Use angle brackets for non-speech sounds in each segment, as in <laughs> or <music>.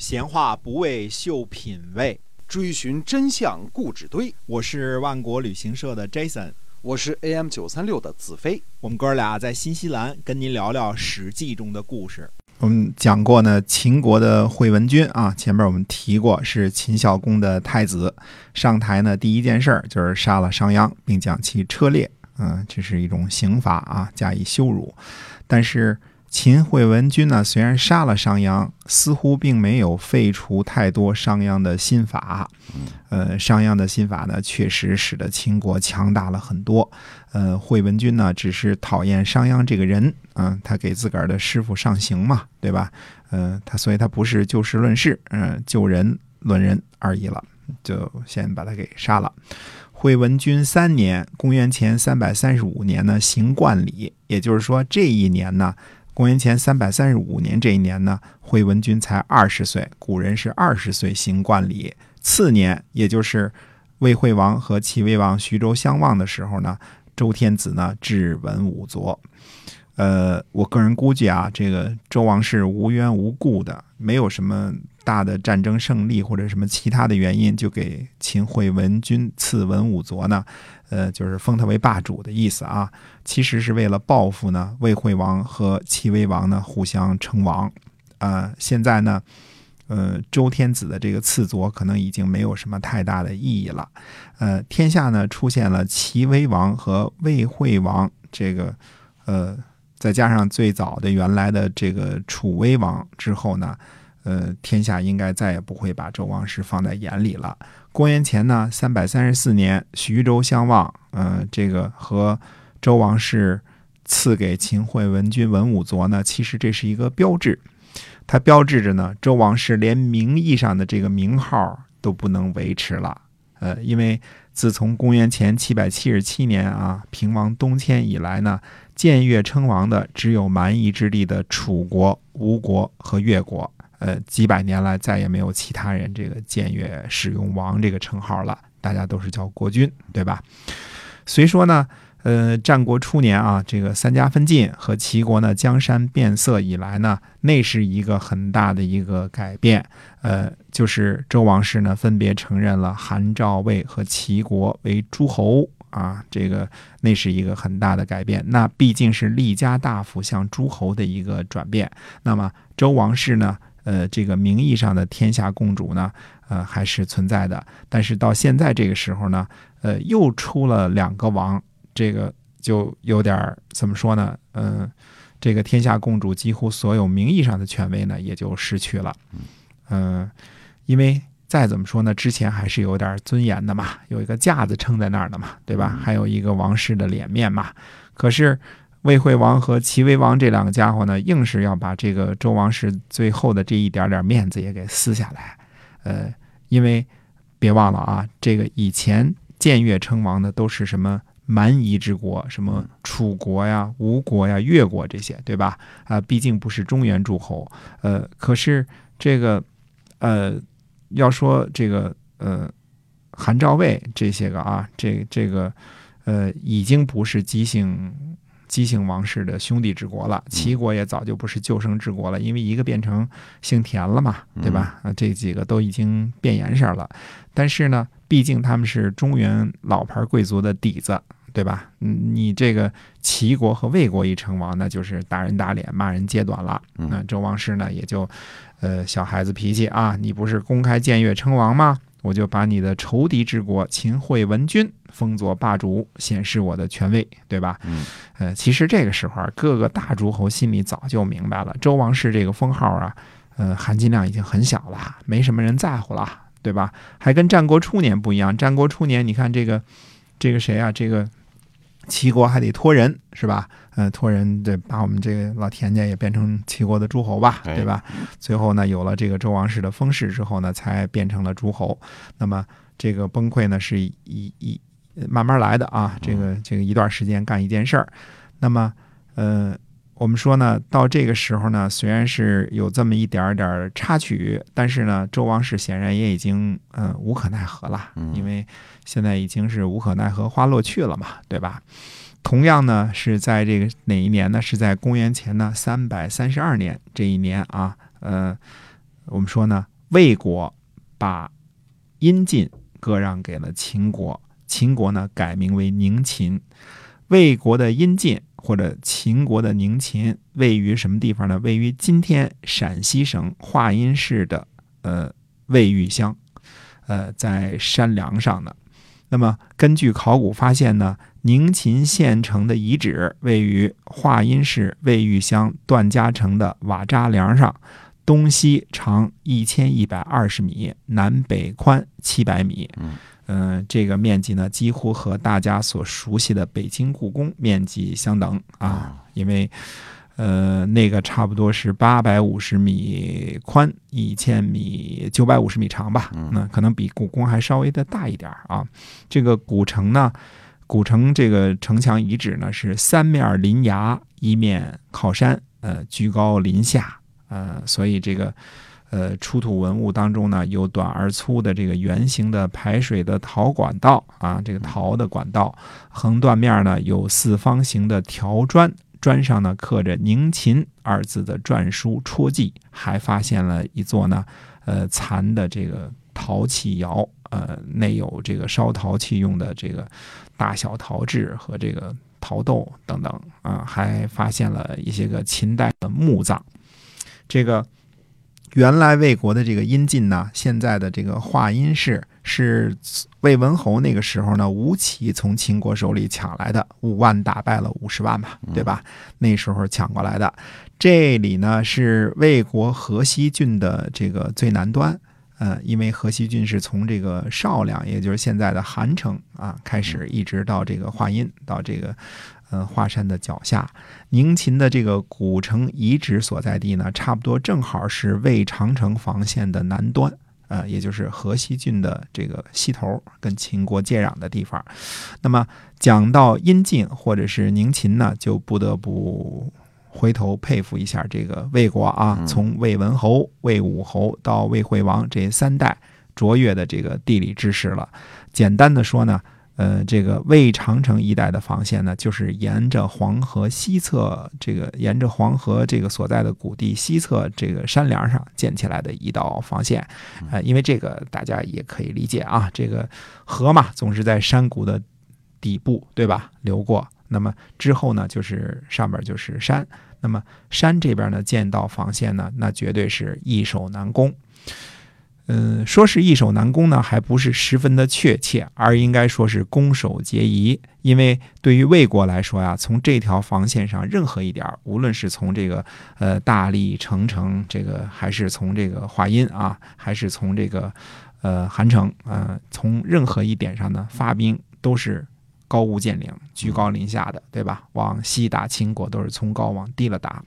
闲话不为秀品味，追寻真相固执堆。我是万国旅行社的 Jason，我是 AM 九三六的子飞。我们哥俩在新西兰跟您聊聊《史记》中的故事。我们讲过呢，秦国的惠文君啊，前面我们提过是秦孝公的太子，上台呢第一件事儿就是杀了商鞅，并将其车裂。嗯，这是一种刑罚啊，加以羞辱。但是秦惠文君呢，虽然杀了商鞅，似乎并没有废除太多商鞅的新法。呃，商鞅的新法呢，确实使得秦国强大了很多。呃，惠文君呢，只是讨厌商鞅这个人，嗯，他给自个儿的师傅上刑嘛，对吧？嗯，他所以他不是就事论事，嗯，就人论人而已了，就先把他给杀了。惠文君三年，公元前三百三十五年呢，行冠礼，也就是说这一年呢，公元前三百三十五年这一年呢，惠文君才二十岁，古人是二十岁行冠礼。次年，也就是魏惠王和齐威王徐州相望的时候呢，周天子呢至文武卒。呃，我个人估计啊，这个周王室无缘无故的，没有什么大的战争胜利或者什么其他的原因，就给秦惠文君赐文武卒呢，呃，就是封他为霸主的意思啊。其实是为了报复呢，魏惠王和齐威王呢互相称王。啊，现在呢，呃，周天子的这个赐卒可能已经没有什么太大的意义了。呃，天下呢出现了齐威王和魏惠王这个，呃。再加上最早的原来的这个楚威王之后呢，呃，天下应该再也不会把周王室放在眼里了。公元前呢三百三十四年，徐州相望，呃，这个和周王室赐给秦惠文君文武卒呢，其实这是一个标志，它标志着呢周王室连名义上的这个名号都不能维持了，呃，因为自从公元前七百七十七年啊平王东迁以来呢。僭越称王的只有蛮夷之地的楚国、吴国和越国。呃，几百年来再也没有其他人这个僭越使用王这个称号了，大家都是叫国君，对吧？虽说呢，呃，战国初年啊，这个三家分晋和齐国呢江山变色以来呢，那是一个很大的一个改变。呃，就是周王室呢分别承认了韩、赵、魏和齐国为诸侯。啊，这个那是一个很大的改变。那毕竟是立家大夫向诸侯的一个转变。那么周王室呢？呃，这个名义上的天下共主呢，呃，还是存在的。但是到现在这个时候呢，呃，又出了两个王，这个就有点怎么说呢？嗯，这个天下共主几乎所有名义上的权威呢，也就失去了。嗯，因为。再怎么说呢？之前还是有点尊严的嘛，有一个架子撑在那儿的嘛，对吧？还有一个王室的脸面嘛。可是魏惠王和齐威王这两个家伙呢，硬是要把这个周王室最后的这一点点面子也给撕下来。呃，因为别忘了啊，这个以前僭越称王的都是什么蛮夷之国，什么楚国呀、吴国呀、越国这些，对吧？啊，毕竟不是中原诸侯。呃，可是这个，呃。要说这个呃，韩赵魏这些个啊，这这个呃，已经不是姬姓姬姓王室的兄弟之国了。齐国也早就不是旧生之国了，因为一个变成姓田了嘛，对吧？啊，这几个都已经变颜色了。但是呢，毕竟他们是中原老牌贵族的底子，对吧？你这个齐国和魏国一称王，那就是打人打脸，骂人揭短了。那周王室呢，也就。呃，小孩子脾气啊！你不是公开僭越称王吗？我就把你的仇敌之国秦惠文君封作霸主，显示我的权威，对吧？嗯。呃，其实这个时候啊，各个大诸侯心里早就明白了，周王室这个封号啊，呃，含金量已经很小了，没什么人在乎了，对吧？还跟战国初年不一样，战国初年你看这个，这个谁啊？这个。齐国还得托人是吧？呃，托人得把我们这个老田家也变成齐国的诸侯吧，对吧？最后呢，有了这个周王室的封氏之后呢，才变成了诸侯。那么这个崩溃呢，是一一慢慢来的啊。这个这个一段时间干一件事儿。那么，呃。我们说呢，到这个时候呢，虽然是有这么一点点插曲，但是呢，周王室显然也已经嗯无可奈何了，因为现在已经是无可奈何花落去了嘛，对吧？同样呢，是在这个哪一年呢？是在公元前呢三百三十二年这一年啊，呃，我们说呢，魏国把殷晋割让给了秦国，秦国呢改名为宁秦。魏国的殷晋或者秦国的宁秦位于什么地方呢？位于今天陕西省华阴市的呃魏玉乡，呃，在山梁上呢。那么根据考古发现呢，宁秦县城的遗址位于华阴市魏玉乡段家城的瓦渣梁上。东西长一千一百二十米，南北宽七百米。嗯，这个面积呢，几乎和大家所熟悉的北京故宫面积相等啊。因为，呃，那个差不多是八百五十米宽，一千米九百五十米长吧。那可能比故宫还稍微的大一点啊。这个古城呢，古城这个城墙遗址呢，是三面临崖，一面靠山，呃，居高临下。呃，所以这个，呃，出土文物当中呢，有短而粗的这个圆形的排水的陶管道啊，这个陶的管道，横断面呢有四方形的条砖，砖上呢刻着“宁秦”二字的篆书戳记，还发现了一座呢，呃，残的这个陶器窑，呃，内有这个烧陶器用的这个大小陶制和这个陶豆等等啊，还发现了一些个秦代的墓葬。这个原来魏国的这个阴晋呢，现在的这个华阴市是魏文侯那个时候呢，吴起从秦国手里抢来的，五万打败了五十万嘛，对吧？那时候抢过来的。这里呢是魏国河西郡的这个最南端，呃，因为河西郡是从这个少梁，也就是现在的韩城啊开始，一直到这个华阴，到这个。呃，华山的脚下，宁秦的这个古城遗址所在地呢，差不多正好是魏长城防线的南端，呃，也就是河西郡的这个西头，跟秦国接壤的地方。那么讲到阴晋或者是宁秦呢，就不得不回头佩服一下这个魏国啊，从魏文侯、魏武侯到魏惠王这三代卓越的这个地理知识了。简单的说呢。呃，这个魏长城一带的防线呢，就是沿着黄河西侧，这个沿着黄河这个所在的谷地西侧这个山梁上建起来的一道防线。呃，因为这个大家也可以理解啊，这个河嘛，总是在山谷的底部，对吧？流过，那么之后呢，就是上边就是山，那么山这边呢建道防线呢，那绝对是易守难攻。嗯，说是易守难攻呢，还不是十分的确切，而应该说是攻守皆宜。因为对于魏国来说呀，从这条防线上任何一点，无论是从这个呃大荔城城，这个还是从这个华阴啊，还是从这个呃韩城啊，从任何一点上呢发兵都是。高屋建瓴，居高临下的，对吧？往西打秦国都是从高往低了打。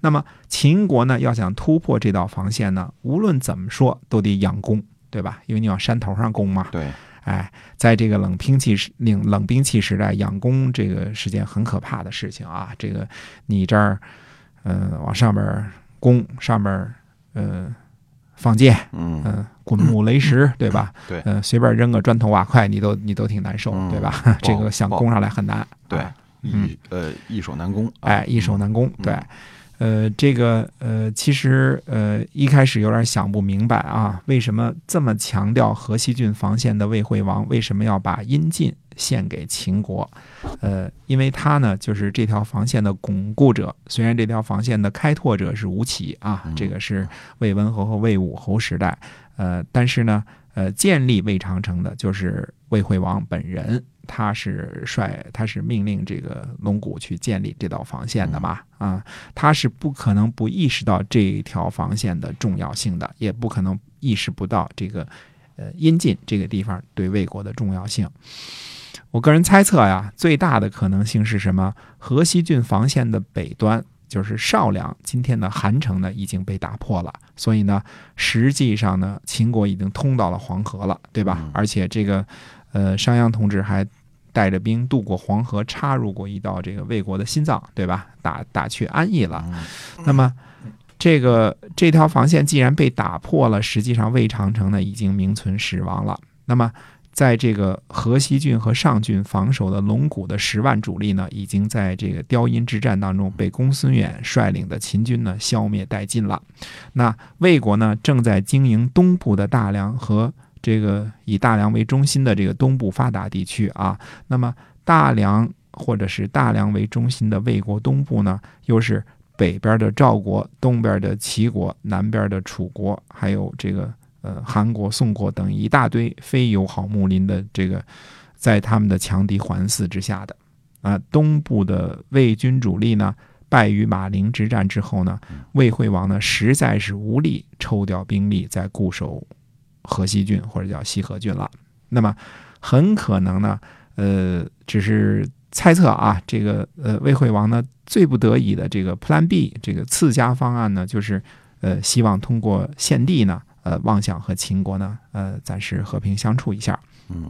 那么秦国呢，要想突破这道防线呢，无论怎么说都得养攻，对吧？因为你往山头上攻嘛。对。哎，在这个冷兵器时冷冷兵器时代，养攻这个是件很可怕的事情啊。这个你这儿，嗯，往上边攻，上边，嗯。放箭，嗯。滚木雷石，对吧？对，嗯，随便扔个砖头瓦块，你都你都挺难受，对吧？<laughs> 这个想攻上来很难，对，易呃易守难攻，哎，易守难攻，对，呃，这个呃，其实呃一开始有点想不明白啊，为什么这么强调河西郡防线的魏惠王，为什么要把阴晋？献给秦国，呃，因为他呢，就是这条防线的巩固者。虽然这条防线的开拓者是吴起啊，这个是魏文侯和魏武侯时代，呃，但是呢，呃，建立魏长城的就是魏惠王本人，他是率，他是命令这个龙骨去建立这道防线的嘛，啊，他是不可能不意识到这条防线的重要性的，也不可能意识不到这个，呃，阴晋这个地方对魏国的重要性。我个人猜测呀，最大的可能性是什么？河西郡防线的北端就是少梁，今天的韩城呢已经被打破了，所以呢，实际上呢，秦国已经通到了黄河了，对吧？而且这个，呃，商鞅同志还带着兵渡过黄河，插入过一道这个魏国的心脏，对吧？打打去安邑了。那么，这个这条防线既然被打破了，实际上魏长城呢已经名存实亡了。那么。在这个河西郡和上郡防守的龙骨的十万主力呢，已经在这个雕阴之战当中被公孙远率领的秦军呢消灭殆尽了。那魏国呢，正在经营东部的大梁和这个以大梁为中心的这个东部发达地区啊。那么大梁或者是大梁为中心的魏国东部呢，又是北边的赵国、东边的齐国、南边的楚国，还有这个。呃，韩国、宋国等一大堆非友好睦邻的这个，在他们的强敌环伺之下的啊，东部的魏军主力呢，败于马陵之战之后呢，魏惠王呢实在是无力抽调兵力在固守河西郡或者叫西河郡了。那么很可能呢，呃，只是猜测啊，这个呃，魏惠王呢最不得已的这个 Plan B 这个次佳方案呢，就是呃，希望通过献帝呢。呃，妄想和秦国呢，呃，暂时和平相处一下。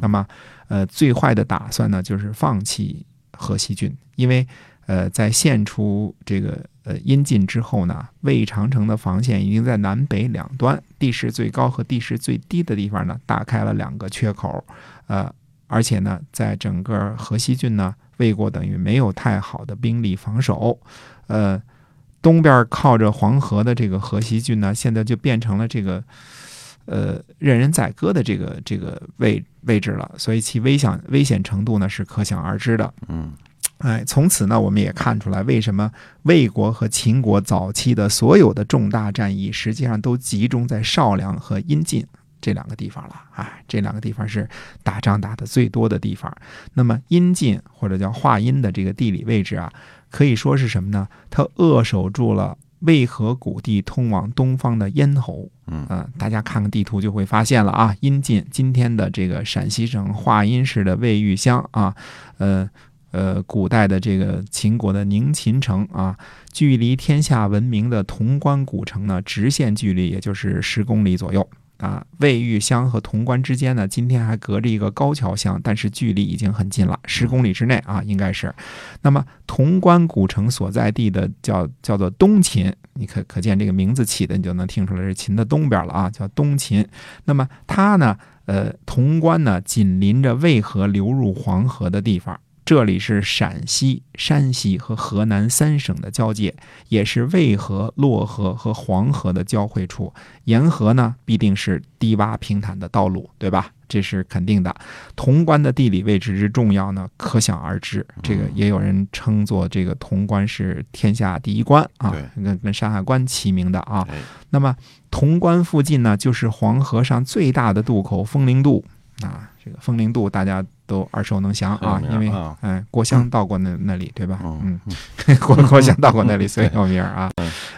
那么，呃，最坏的打算呢，就是放弃河西郡，因为，呃，在献出这个呃阴晋之后呢，魏长城的防线已经在南北两端，地势最高和地势最低的地方呢，打开了两个缺口。呃，而且呢，在整个河西郡呢，魏国等于没有太好的兵力防守。呃。东边靠着黄河的这个河西郡呢，现在就变成了这个，呃，任人宰割的这个这个位位置了，所以其危险危险程度呢是可想而知的。嗯，哎，从此呢，我们也看出来为什么魏国和秦国早期的所有的重大战役，实际上都集中在少梁和阴晋这两个地方了。哎，这两个地方是打仗打的最多的地方。那么阴晋或者叫华阴的这个地理位置啊。可以说是什么呢？它扼守住了渭河谷地通往东方的咽喉。嗯大家看看地图就会发现了啊，阴晋今天的这个陕西省华阴市的魏玉乡啊，呃呃，古代的这个秦国的宁秦城啊，距离天下闻名的潼关古城呢，直线距离也就是十公里左右。啊，魏玉乡和潼关之间呢，今天还隔着一个高桥乡，但是距离已经很近了，十公里之内啊，应该是。那么潼关古城所在地的叫叫做东秦，你可可见这个名字起的，你就能听出来是秦的东边了啊，叫东秦。那么它呢，呃，潼关呢，紧邻着渭河流入黄河的地方。这里是陕西、山西和河南三省的交界，也是渭河、洛河和黄河的交汇处。沿河呢，必定是低洼平坦的道路，对吧？这是肯定的。潼关的地理位置之重要呢，可想而知。这个也有人称作这个潼关是天下第一关啊，跟跟山海关齐名的啊。那么潼关附近呢，就是黄河上最大的渡口风陵渡啊。这个风陵渡大家。都耳熟能详啊，因为哎，郭襄到过那那里，对吧？嗯，<laughs> 郭 <laughs> 郭襄到过那里，<laughs> 所以有名啊。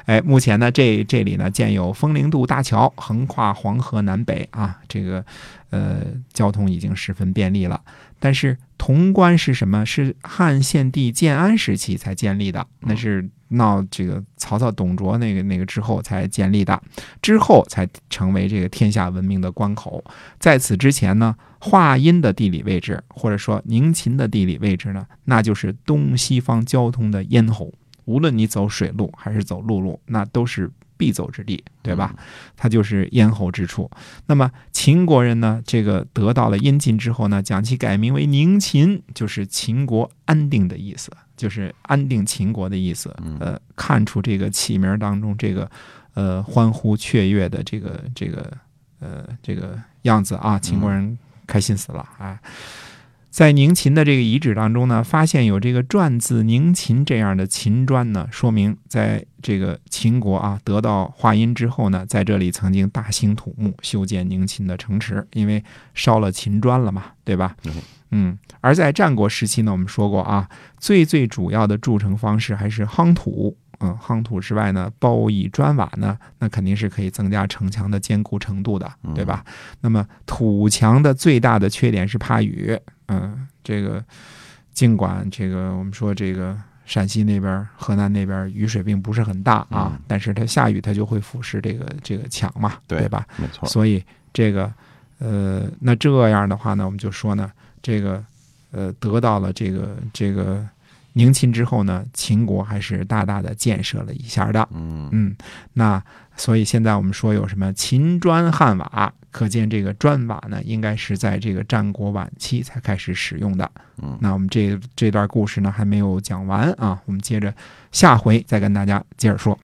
哎，目前呢，这这里呢建有风陵渡大桥，横跨黄河南北啊，这个呃交通已经十分便利了。但是潼关是什么？是汉献帝建安时期才建立的，那是。闹这个曹操、董卓那个那个之后才建立的，之后才成为这个天下闻名的关口。在此之前呢，华阴的地理位置或者说宁秦的地理位置呢，那就是东西方交通的咽喉。无论你走水路还是走陆路，那都是。必走之地，对吧？它就是咽喉之处。那么秦国人呢？这个得到了殷晋之后呢，将其改名为宁秦，就是秦国安定的意思，就是安定秦国的意思。呃，看出这个起名当中这个呃欢呼雀跃的这个这个呃这个样子啊，秦国人开心死了啊！在宁秦的这个遗址当中呢，发现有这个篆字“宁秦”这样的秦砖呢，说明在这个秦国啊得到华阴之后呢，在这里曾经大兴土木修建宁秦的城池，因为烧了秦砖了嘛，对吧？嗯。而在战国时期呢，我们说过啊，最最主要的筑城方式还是夯土。嗯，夯土之外呢，包以砖瓦呢，那肯定是可以增加城墙的坚固程度的，对吧？那么土墙的最大的缺点是怕雨。嗯，这个尽管这个我们说这个陕西那边、河南那边雨水并不是很大啊，但是它下雨它就会腐蚀这个这个墙嘛，对吧？没错。所以这个呃，那这样的话呢，我们就说呢，这个呃，得到了这个这个宁秦之后呢，秦国还是大大的建设了一下的。嗯嗯，那所以现在我们说有什么秦砖汉瓦，可见这个砖瓦呢，应该是在这个战国晚期才开始使用的。嗯，那我们这这段故事呢还没有讲完啊，我们接着下回再跟大家接着说。